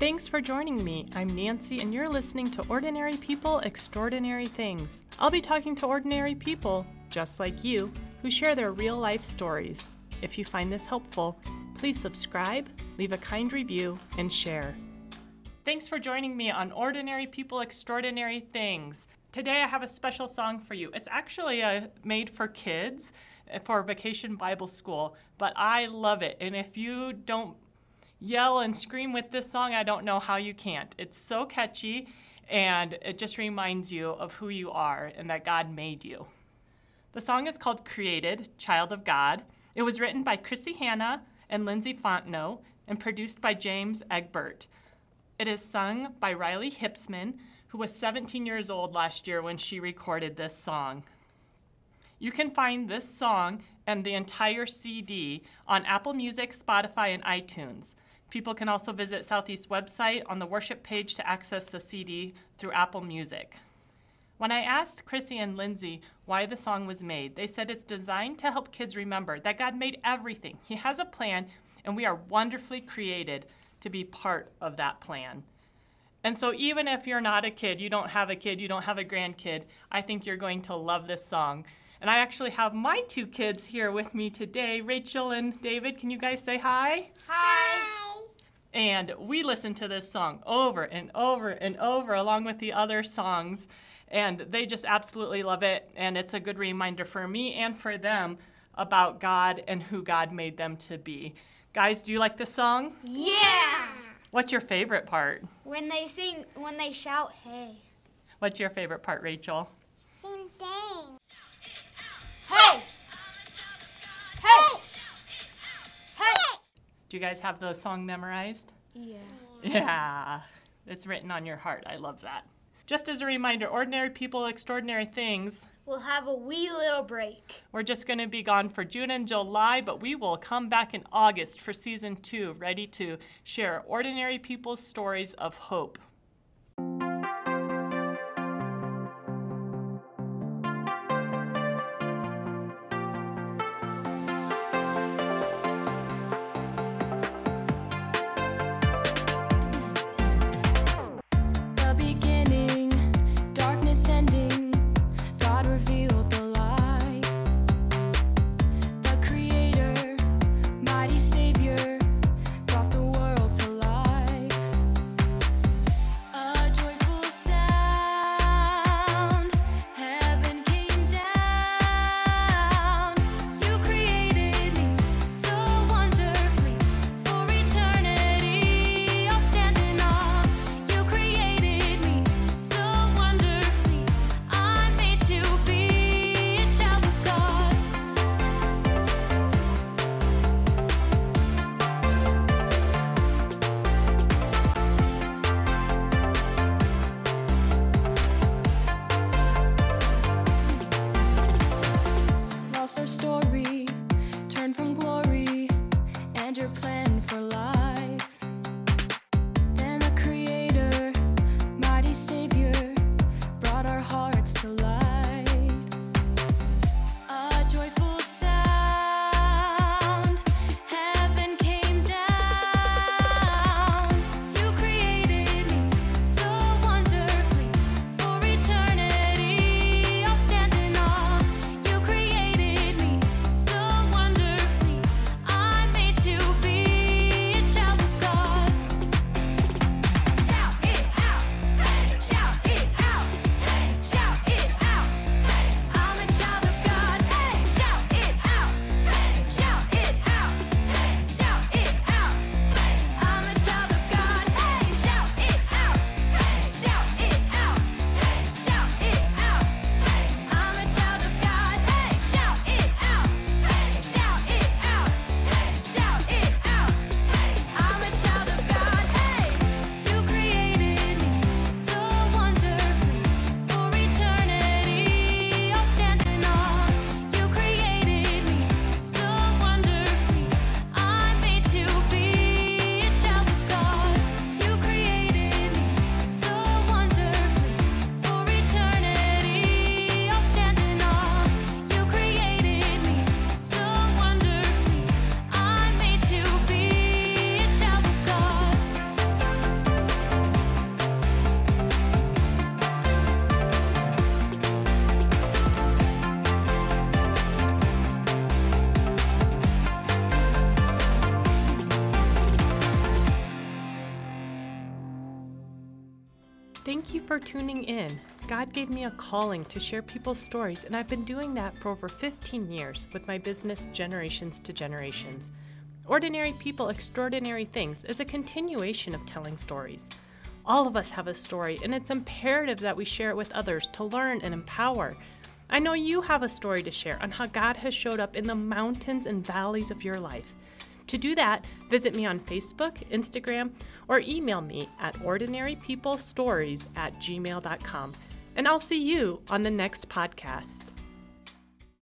Thanks for joining me. I'm Nancy, and you're listening to Ordinary People, Extraordinary Things. I'll be talking to ordinary people, just like you, who share their real life stories. If you find this helpful, please subscribe, leave a kind review, and share. Thanks for joining me on Ordinary People, Extraordinary Things. Today I have a special song for you. It's actually uh, made for kids uh, for Vacation Bible School, but I love it. And if you don't yell and scream with this song, I don't know how you can't. It's so catchy and it just reminds you of who you are and that God made you. The song is called Created, Child of God. It was written by Krissy Hanna and Lindsey Fontneau and produced by James Egbert. It is sung by Riley Hipsman, who was 17 years old last year when she recorded this song. You can find this song and the entire CD on Apple Music, Spotify, and iTunes. People can also visit Southeast website on the worship page to access the CD through Apple Music. When I asked Krissy and Lindsey why the song was made, they said it's designed to help kids remember that God made everything. He has a plan, and we are wonderfully created to be part of that plan. And so, even if you're not a kid, you don't have a kid, you don't have a grandkid, I think you're going to love this song. And I actually have my two kids here with me today, Rachel and David. Can you guys say hi? Hi. And we listen to this song over and over and over, along with the other songs. And they just absolutely love it. And it's a good reminder for me and for them about God and who God made them to be. Guys, do you like this song? Yeah. What's your favorite part? When they sing, when they shout, hey. What's your favorite part, Rachel? Do you guys have the song memorized? Yeah. Yeah, it's written on your heart. I love that. Just as a reminder, ordinary people, extraordinary things. We'll have a wee little break. We're just going to be gone for June and July, but we will come back in August for season two, ready to share ordinary people's stories of hope. Thank you for tuning in. God gave me a calling to share people's stories, and I've been doing that for over 15 years with my business Generations to Generations. Ordinary People, Extraordinary Things is a continuation of telling stories. All of us have a story, and it's imperative that we share it with others to learn and empower. I know you have a story to share on how God has showed up in the mountains and valleys of your life. To do that, visit me on Facebook, Instagram, or email me at ordinarypeoplestories at gmail.com. And I'll see you on the next podcast.